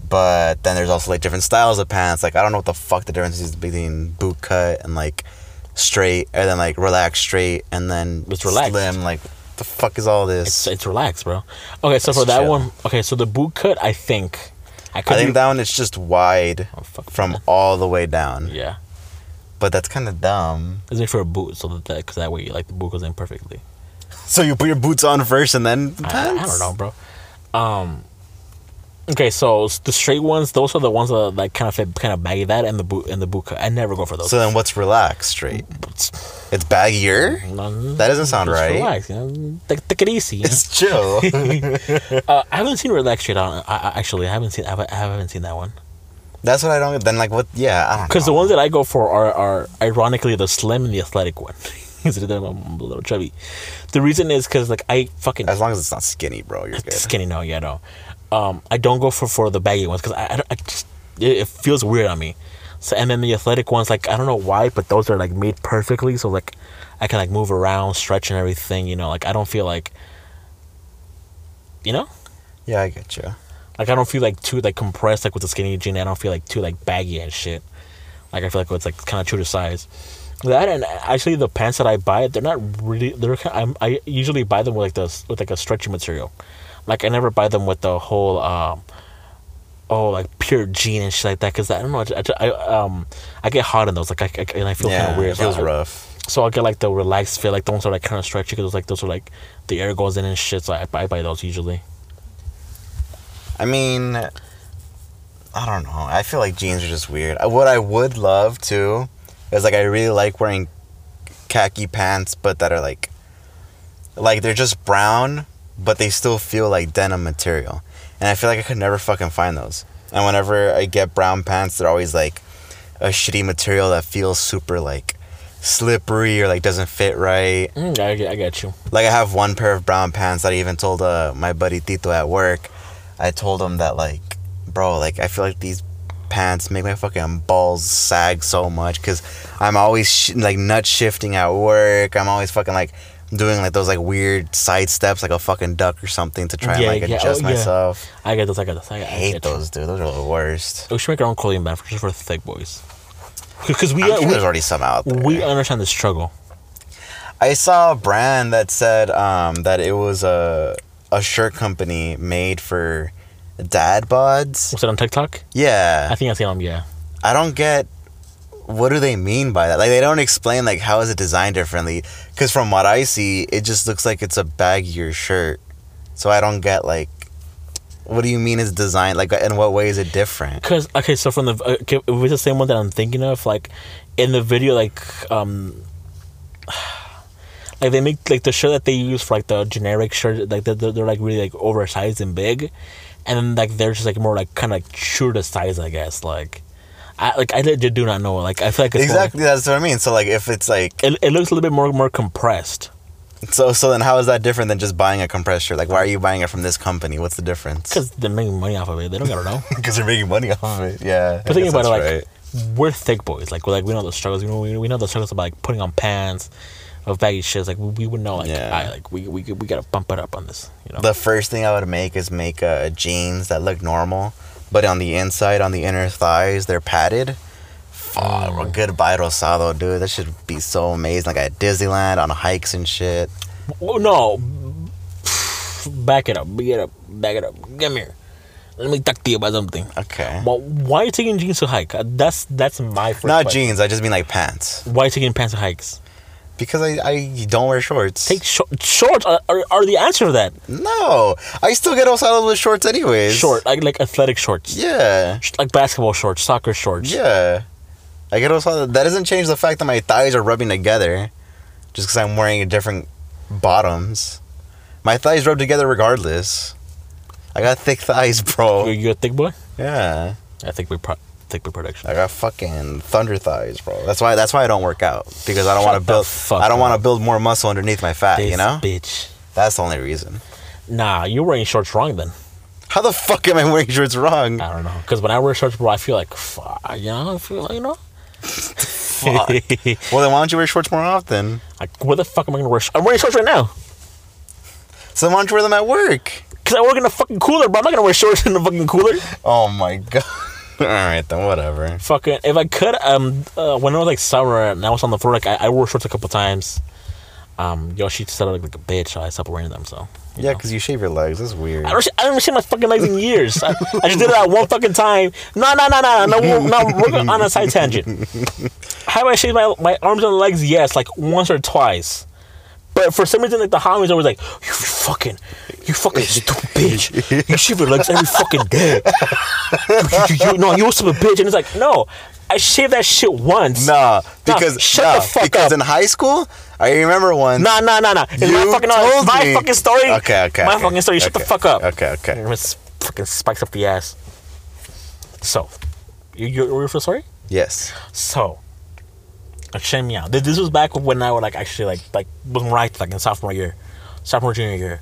But then there's also like different styles of pants. Like I don't know what the fuck the difference is between boot cut and like straight, and then like relaxed straight, and then
It's relaxed.
slim. Like the fuck is all this?
it's relaxed, bro. Okay, so
It's
for that
chill.
one, okay, so the boot cut, I think, I could
I think
be-
that one is just wide
Oh,
from all the way down.
yeah,
But that's kind of dumb.
it's made for a boot, so that because that way like the boot goes in perfectly.
So you put your boots on first and then the
I,
pants?
I don't know, bro. Um. Okay, so the straight ones, those are the ones that like kind of fit, kind of baggy. That and the boot and the boot cut. I never go for those.
So then what's relaxed straight?
It's-
It's baggier? That doesn't sound right.
Relax, you know, take, take it easy. you know?
It's chill.
uh, I haven't seen relaxed straight on. I, I, actually, I haven't seen. I haven't, I haven't seen that one.
That's what I don't. Then like what? Yeah, I don't.
Because the ones that I go for are, are ironically the slim and the athletic one. Because I'm a little chubby. The reason is because like I fucking
as long as it's not skinny, bro, you're good.
skinny. No, yeah, no. Um, I don't go for for the baggy ones because I, I, I just it, it feels weird on me. So and then the athletic ones, like I don't know why, but those are like made perfectly. So like I can like move around, stretch and everything. You know, like I don't feel like. You know,
Yeah, I get you.
like I don't feel like too like compressed like with the skinny jean. I don't feel like too like baggy and shit. Like I feel like it's like kind of true to size. That and actually the pants that I buy, they're not really. They're kind. of, I'm, I usually buy them with like the with like a stretchy material. Like I never buy them with the whole um, oh like pure jean and shit like that because I don't know. I, I, um I get hot in those like I, I and I feel kind of weird.
it feels
so I,
rough.
So I'll get like the relaxed fit, like the ones that are like kind of stretchy because like those are like the air goes in and shit. So I, I buy those usually.
I mean, I don't know. I feel like jeans are just weird. Uh, What I would love too is like I really like wearing khaki pants, but that are like like they're just brown, but they still feel like denim material. And I feel like I could never fucking find those. And whenever I get brown pants, they're always like a shitty material that feels super like slippery or like doesn't fit right.
Mm, I, get- I get you.
Like I have one pair of brown pants that I even told uh, my buddy Tito at work. I told him that like, bro, like I feel like these pants make my fucking balls sag so much because I'm always sh- like nut shifting at work. I'm always fucking like doing like those like weird side steps like a fucking duck or something to try and like
yeah,
adjust
oh, yeah.
myself.
I get those. I get those. I, I
I hate
get you.
those, dude. Those are the worst.
We should make our own clothing brand for just for thick boys. Because we
sure
we,
there's already some out there.
we understand the struggle.
I saw a brand that said um, that it was a a shirt company made for dad bods.
Was it on TikTok?
Yeah,
I think I seen them. Yeah.
I don't get what do they mean by that. Like they don't explain like how is it designed differently. Because from what I see, it just looks like it's a baggier shirt. So I don't get like what do you mean it's designed like in what way is it different?
Cause okay, so from the okay, if it's the same one that I'm thinking of, like in the video, like um, like they make like the shirt that they use for like the generic shirt, like they're, they're, they're like really like oversized and big, and then like they're just like more like kind of like true to size, I guess. Like, I like I legit do not know. Like I feel like
Exactly, that's what I mean. So like if it's like
it, it looks a little bit more more compressed.
so so then how is that different than just buying a compressed shirt? Like why are you buying it from this company? What's the difference?
Because they're making money off of it. They don't gotta know.
Because they're making money off of it. Yeah.
But think about it, like we're thick boys. Like we're like we know the struggles. We know we, we know the struggles about like putting on pants, of baggy shits. Like we, we would know like
Yeah.
I like we, we we gotta bump it up on this. You know.
the first thing I would make is make uh, jeans that look normal, but on the inside, on the inner thighs, they're padded. Fuck,
Mm.
a good bite rosado, dude. That should be so amazing. Like at Disneyland on hikes and shit.
Oh, no. Back it up. Back it up. Back it up. Come here. Let me talk to you about something.
Okay.
Well, why are you taking jeans to hike? Uh, That's that's my first.
Not
question.
jeans. I just mean like pants.
Why are you taking pants to hikes?
Because I, I don't wear shorts.
Take short, shorts are, are, are the answer to that.
no, I still get all osados with shorts anyways.
Short, like like athletic shorts,
Yeah.
Sh- like basketball shorts, soccer shorts.
Yeah. I get all osado. That doesn't change the fact that my thighs are rubbing together, just because I'm wearing different bottoms. My thighs rub together regardless. I got thick thighs, bro.
you a thick boy?
Yeah.
I think we pro- thick boy production.
I got fucking thunder thighs, bro. That's why. That's why I don't work out because I don't want to build. I don't want to build more muscle underneath my fat.
This
you know.
bitch.
That's the only reason.
Nah, you're wearing shorts wrong then.
How the fuck am I wearing shorts wrong?
I don't know. Because when I wear shorts, bro, I feel like, fuck, you know, I feel like, you know.
Fuck. well, then why don't you wear shorts more often?
like, where the fuck am I gonna wear? Sh- I'm wearing shorts right now.
So then why don't you wear them at work?
Cause I work in a fucking cooler, bro. I'm not gonna wear shorts in the fucking cooler.
Oh my god. All right then, whatever.
Fucking, if I could, um, uh, when it was like summer and I was on the floor, like I, I wore shorts a couple times. Um, yo, she said I looked like a bitch, so I stopped wearing them. So
Yeah, because you shave your legs. That's weird.
I don't, I haven't seen my fucking legs in years. I, I just did it that one fucking time. No, no, no, no, no. No, no we're on a side tangent. Have I shaved my, my arms and legs? Yes, like once or twice. But for some reason, like the homies always like, you fucking, you fucking stupid bitch. You shave your legs every fucking day. You, you, you, no, you of a bitch. And it's like, no, I shaved that shit once.
Nah,
Nah,
because
shut
nah,
the fuck
because
up.
in high school, I remember once.
Nah, nah, nah, nah. It's my fucking,
told
my
me.
fucking story.
Okay, okay.
My
okay.
fucking story. Shut the fuck up.
Okay, okay.
It fucking spikes up the ass. So, you you ready for the story?
Yes.
So, shame me out. This this was back when I was like actually like like was right like in sophomore year, sophomore junior year.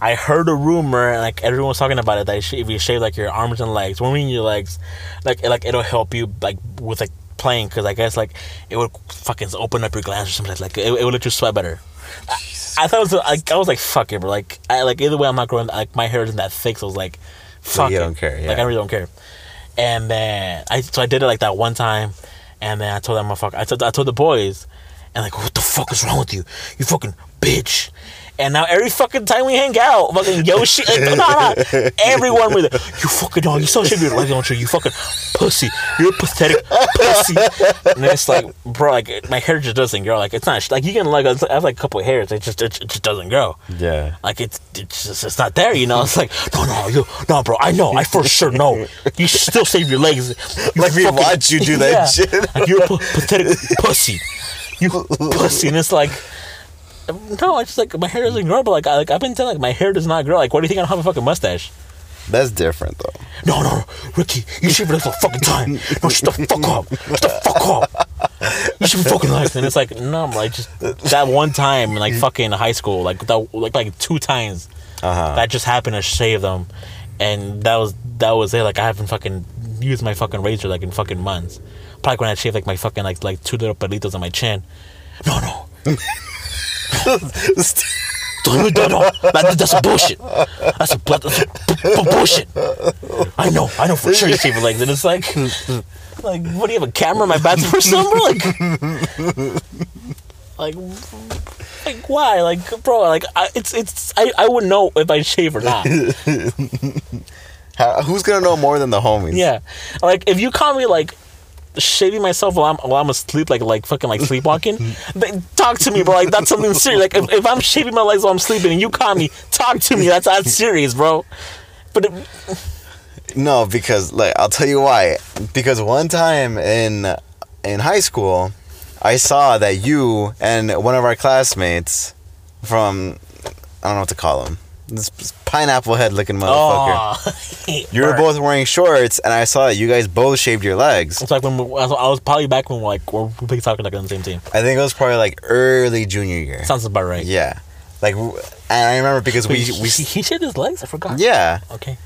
I heard a rumor and like everyone was talking about it that if you shave like your arms and legs, when you mean your legs, like it, like it'll help you like with like playing because I guess like it would fucking open up your glands or something like it, it would let you sweat better. I, I thought it was like I was like fuck it, bro. Like I like either way I'm not growing like my hair isn't that thick, so I was like fuck
you
it.
don't care,
Like. I really don't care. And then I so I did it like that one time, Eh, and then I told that motherfucker. I told I told the boys, and like, what the fuck is wrong with you? You fucking bitch. And now every fucking time we hang out, fucking yo shit, like, nah, nah, everyone with it. You fucking dog. You still should be like don't you? You fucking pussy. You're a pathetic pussy. And it's like, bro, like my hair just doesn't grow. Like it's not like you can like I have like a couple of hairs. It just it, just doesn't grow.
Yeah.
Like it's it's just it's not there, you know. It's like no, no, you no, bro. I know, I for sure know. You still save your legs. You
Like we
fucking-
watch you do that shit.
Like, you're a p- pathetic pussy. You pussy, and it's like. No, I just like my hair doesn't grow, but like I like I've been telling like my hair does not grow. Like, why do you think I don't have a fucking mustache?
That's different though.
No, no, no, Ricky, you shave it for fucking time. No, shut the fuck up. Shut the fuck up. You should be fucking like. And it's like, no, I'm like just that one time in like fucking high school, like that, like like two times
Uh-huh.
that just happened to shave them, and that was that was it. Like I haven't fucking used my fucking razor like in fucking months. Probably when I shaved like my fucking like like two little pelitos on my chin. No, no. No, no, no. That, that's a bullshit. That's a, that's a b- b- bullshit. I know, I know for sure you shave your legs, and it's like, like, what do you have a camera in my bathroom or something? Like, like, like why? Like, bro, like, I, it's it's I, I wouldn't know if I shave or not.
How, who's gonna know more than the homies?
Yeah, like if you call me like shaving myself while I'm while I'm asleep, like like fucking like sleepwalking, then talk to me, bro. Like that's something serious. Like if, if I'm shaving my legs while I'm sleeping and you call me, talk to me. That's that's serious, bro. But it,
No, because like I'll tell you why. Because one time in in high school, I saw that you and one of our classmates from I don't know what to call him. This pineapple head looking motherfucker.
oh,
You were both wearing shorts, and I saw that you guys both shaved your legs.
It's like when we, I was probably back when like we're we talking like on the same team.
I think it was probably like early junior year.
Sounds about right.
Yeah, like, and I remember because we
Wait,
we
he, he shaved his legs. I forgot.
yeah,
Okay.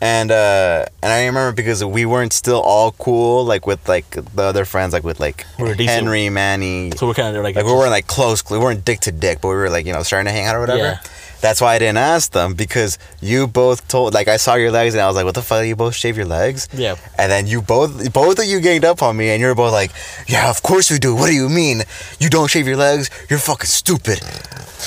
and uh and I remember because we weren't still all cool like with like the other friends like with like
We were.
Henry, Manny,
So we're kind of like
like we weren't like close. We weren't dick to dick, but we were like you know starting to hang out or whatever.
Yeah.
That's why I didn't ask them because you both told like I saw your legs and I was like, what the fuck? You both shave your legs?
Yeah.
And then you both both of you ganged up on me and you're both like, yeah, of course we do. What do you mean? You don't shave your legs? You're fucking stupid.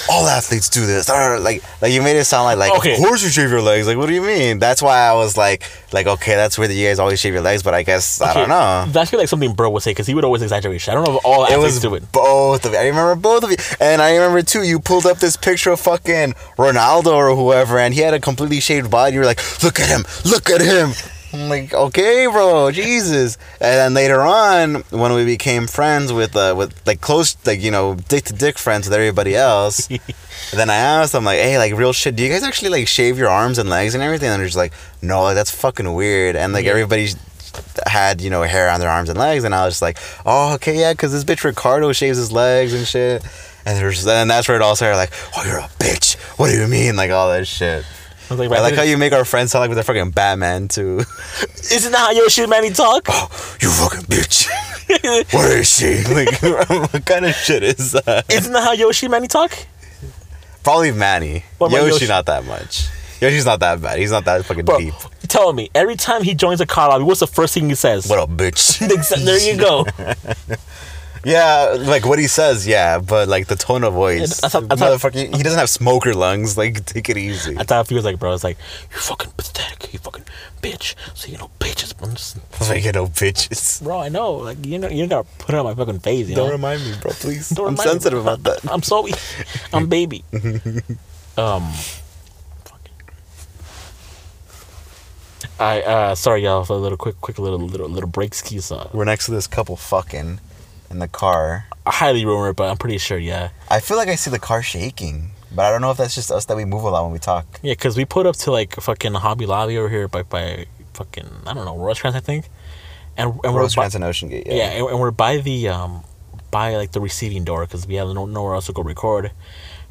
All athletes do this. Like like you made it sound like like
Okay.
of course you shave your legs. Like what do you mean? That's why I was like like okay, that's weird that you guys always shave your legs, but I guess I don't know.
That's like something bro would say because he would always exaggerate. I don't know if all
It
athletes do it.
both of you. I remember both of you. And I remember too, you pulled up this picture of fucking Ronaldo or whoever, and he had a completely shaved body. You're like, look at him, look at him. I'm like, okay, bro, Jesus. And then later on, when we became friends with, uh, with like close, like, you know, dick to dick friends with everybody else, then I asked them, like, hey, like, real shit, do you guys actually, like, shave your arms and legs and everything? And they're just like, no, like, that's fucking weird. And, like,
Yeah.
everybody had, you know, hair on their arms and legs. And I was just like, oh, okay, yeah, because this bitch Ricardo shaves his legs and shit. And there's, and that's where it all started, like, oh, you're a bitch. What do you mean? Like, all that shit.
I like,
I like how you make our friends sound like they're fucking Batman, too.
Isn't that how Yoshi Manny talk?
Oh, you fucking bitch. Where is she? Like, what kind of shit is that?
Isn't that how Yoshi Manny talk?
Probably Manny.
What
Yoshi,
Yoshi?
not that much. Yoshi's not that bad. He's not that fucking
Bro,
deep.
tell me, every time he joins a car lobby, what's the first thing he says?
What a bitch?
There you go.
Yeah, like what he says, yeah, but like the tone of voice.
I thought- I thought-
Motherfucker, he doesn't have smoker lungs. Like, take it easy.
That's how he was like, bro. It's like, you fucking pathetic. You fucking bitch. So, you know, bitches. I'm just,
Like, you know, bitches.
bro, I know. Like, you know, you gotta put it on my fucking face, you
Don't
know?
remind me, bro, please.
Don't
I'm
remind me,
sensitive about that.
I'm sorry. I'm baby. um. fucking- I uh sorry y'all for a little quick quick little little little break skis uh
We're next to this couple fucking in the car.
I highly rumored but I'm pretty sure yeah
I feel like I see the car shaking, but I don't know if that's just us that we move a lot when we talk.
yeah because we put up to like fucking Hobby Lobby over here by by fucking I don't know Rosecrans I think and and we're by,
and Ocean Gate.
yeah,
Yeah.
and, and we're by the um by like the receiving door because we have no, nowhere else to go record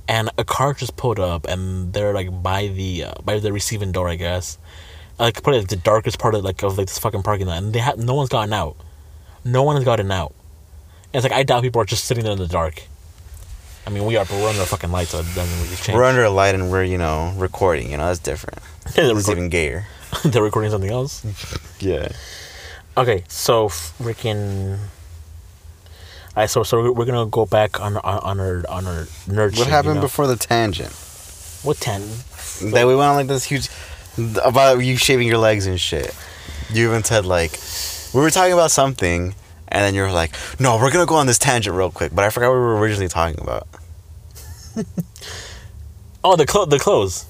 and a car just pulled up and they're like by the uh, by the receiving door I guess like probably like the darkest part of like of like this fucking parking lot and they have no one's gotten out no one has gotten out it's like I doubt people are just sitting there in the dark I mean we are but we're under a fucking light so it doesn't really change
We're under a light and we're, you know, recording. You know, that's different.
they're,
It's
record-
even gayer.
they're recording something else
Yeah.
Okay, so freaking. Alright, so so we're- we're gonna go back on on, on our on our nerd. shit,
What
you
happened
know?
before the tangent?
What ten?
That we went on like this huge about you shaving your legs and shit. You even said like we were talking about something, and then you're like, "No, we're gonna go on this tangent real quick." But I forgot what we were originally talking about.
Oh, the clo- the clothes.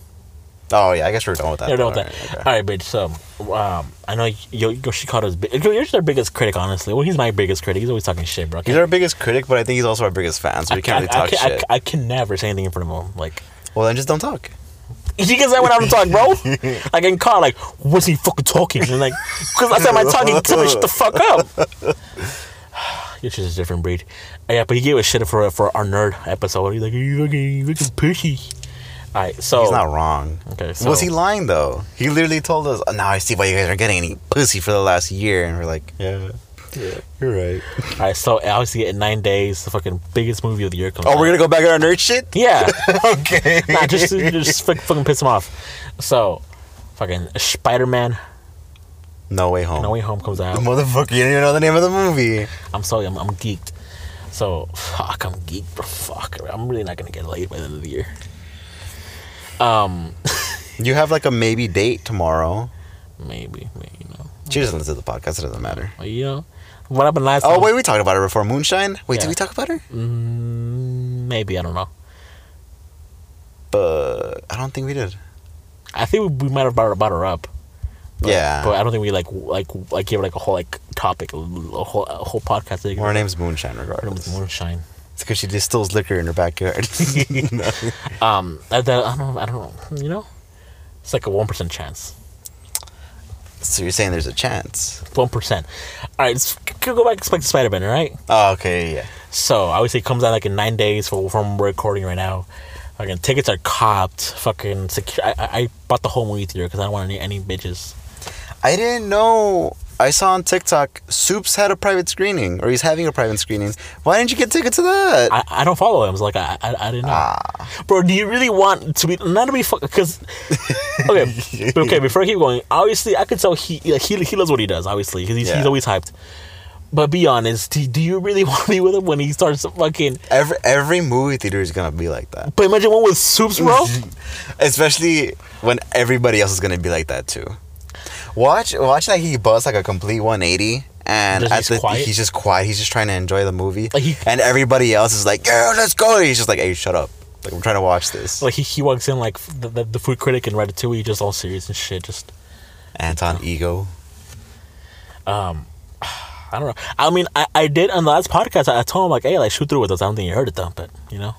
Oh yeah, I guess we're done with that.
Yeah, done with that.
okay.
All right, bitch. So, um, I know Yo- Yoshikado's. Bi- you're our biggest critic, honestly. Well, he's my biggest critic. He's always talking shit, bro.
He's our biggest critic, but I think he's also our biggest fan, so we can't really
I,
talk shit.
I can never say anything in front of him. Like,
well, then just don't talk.
You can say when I'm talking, bro. like in car, like, what's he fucking talking? And like, because I said my talking, tell me shut the fuck up. It's just a different breed. Uh, yeah, but he gave us shit for for our nerd episode. He's like, you looking, you looking pushy. All right, so
He's not wrong.
Okay, so
Was he lying though? He literally told us, "Now I see why you guys are getting any pussy for the last year," and we're like, "Yeah,
Yeah.
you're right."
All right, so obviously in nine days, the fucking biggest movie of the year comes.
Oh,
out.
we're gonna go back on our nerd shit.
yeah.
okay.
nah, just just fucking, fucking piss him off. So, fucking Spider Man
No way home.
No Way Home comes out.
Motherfucker, you don't even know the name of the movie.
I'm sorry, I'm, I'm geeked. So fuck, I'm geeked. Bro. Fuck, I'm really not gonna get laid by the end of the year. Um,
You have like a maybe date tomorrow.
maybe, maybe you know,
She doesn't listen to the podcast. It doesn't matter.
Well, you know, what happened last?
Oh
time?
wait, we talked about her before. Moonshine. Wait,
Yeah.
did we talk about her?
Mm, maybe I don't know.
But I don't think we did.
I think we, might have brought, brought her up. But,
Yeah.
but I don't think we like like like gave her like a whole like topic, a whole a whole podcast.
Her name's Moonshine,
Her name
regardless.
Moonshine.
It's because she distills liquor in her backyard.
Um, I, I don't. I don't know. You know, it's like a one percent chance.
So you're saying there's a chance?
One percent. All right, let's go back to Spider Man. All right.
Oh, okay, yeah.
So obviously it comes out like in nine days for, from recording right now. Fucking tickets are copped. Fucking secure. I, I I bought the whole movie theater because I don't want any any bitches.
I didn't know. I saw on TikTok Soups had a private screening, or he's having a private screening. Why didn't you get tickets to that?
I, I don't follow him. So like I I, I didn't know.
ah,
Bro, do you really want to be not to be fuck? Because okay, okay. Before I keep going, obviously I could tell he like, he he loves what he does. Obviously, because he's,
Yeah.
he's always hyped. But be honest, do, do you really want to be with him when he starts fucking?
every every movie theater is gonna be like that.
But imagine one with soups, bro.
Especially when everybody else is gonna be like that too. Watch, watch like he busts like a complete 180, and
Just
at
he's
the, he's just quiet. He's just trying to enjoy the movie,
Like he-
and everybody else is like, "Yeah, let's go." And he's just like, "Hey, shut up! Like I'm trying to watch this."
like he, he walks in like the, the, the food critic and Ratatouille, just all serious and shit. Just
Anton Ego.
um, I don't know. I mean, I, I did on the last podcast. I, I told him like, hey, like shoot through with us. I don't think you heard it though, but you know,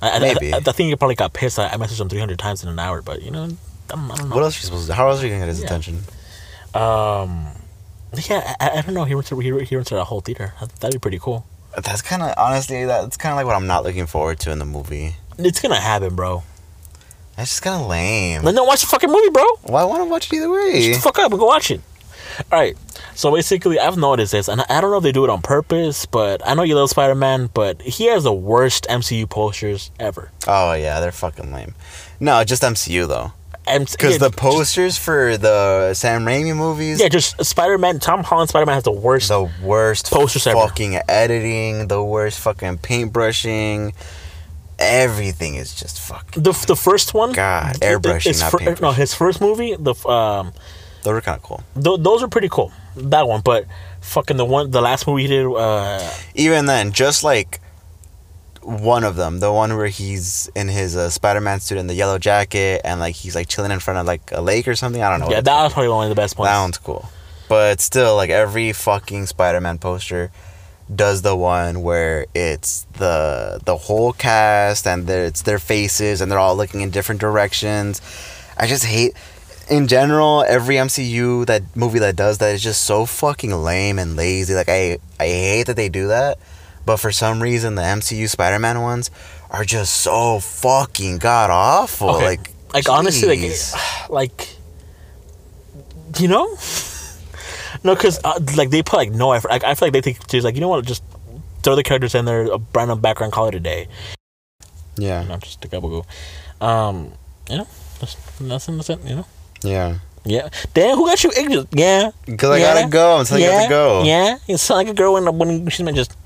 I, I-
Maybe.
I, I, think he probably got pissed. I, I messaged him three hundred times in an hour, but you know, Don't, I don't know.
What else are you supposed to? do? How else are you gonna get his
Yeah.
attention?
Um, yeah, I, I don't know. He rented he, he rented a whole theater. That- That'd be pretty cool.
That's kind of honestly, that's kind of like what I'm not looking forward to in the movie.
It's gonna happen, bro.
That's just kind of lame.
Then don't watch the fucking movie, bro.
Well, I want to watch it either way.
Shut the fuck up and go watch it. All right. So basically, I've noticed this, and I don't know if they do it on purpose, but I know you love Spider Man, but he has the worst MCU posters ever.
Oh yeah, they're fucking lame. No, just MCU though, because the
just-
posters for the Sam Raimi movies,
yeah, just Spider Man. Tom Holland Spider Man has the worst.
the worst
Posters ever.
fucking editing, the worst fucking paintbrushing. Everything is just fucking.
the the first one.
God, airbrushing,
his
not paintbrushing.
No, his first movie. The um,
Those were kind of cool.
th- those are pretty cool. That one, but fucking the one, the last movie he did. Uh,
Even then, just like one of them, the one where he's in his uh, Spider-Man suit in the yellow jacket and like he's like chilling in front of like a lake or something. I don't know.
yeah, that was probably one of the best ones.
That one's cool. But still, like every fucking Spider-Man poster does the one where it's the the whole cast and it's their faces and they're all looking in different directions. I just hate in general every MCU that movie that does that is just so fucking lame and lazy. Like I I hate that they do that. But for some reason the MCU Spider-Man ones are just so fucking god awful.
Okay.
Like
like honestly, like, like, you know, no, because uh, like they put like no effort. Like, I feel like they think just like you know what, just throw the characters in there, a random background, color today.
yeah.
You know, just a couple go. Um, you know, just nothing, nothing. You know,
Yeah.
yeah. Damn, who got you ignorant? Yeah,
Because I
Yeah.
gotta go. I'm telling you, I
yeah,
have to go.
yeah. It's like a girl when when she's just.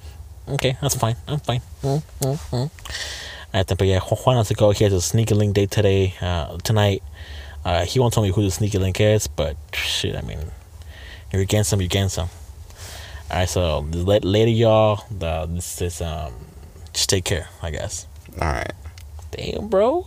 Okay, that's fine. I'm fine. Mm, mm, mm. I think, but yeah, Juan has to go. He has a sneaky link date today, uh, tonight. Uh, he won't tell me who the sneaky link is, but shit, I mean, you're against him, you're against him. All right, so la- later, y'all. The, this is um, just take care, I guess.
All right.
Damn, bro,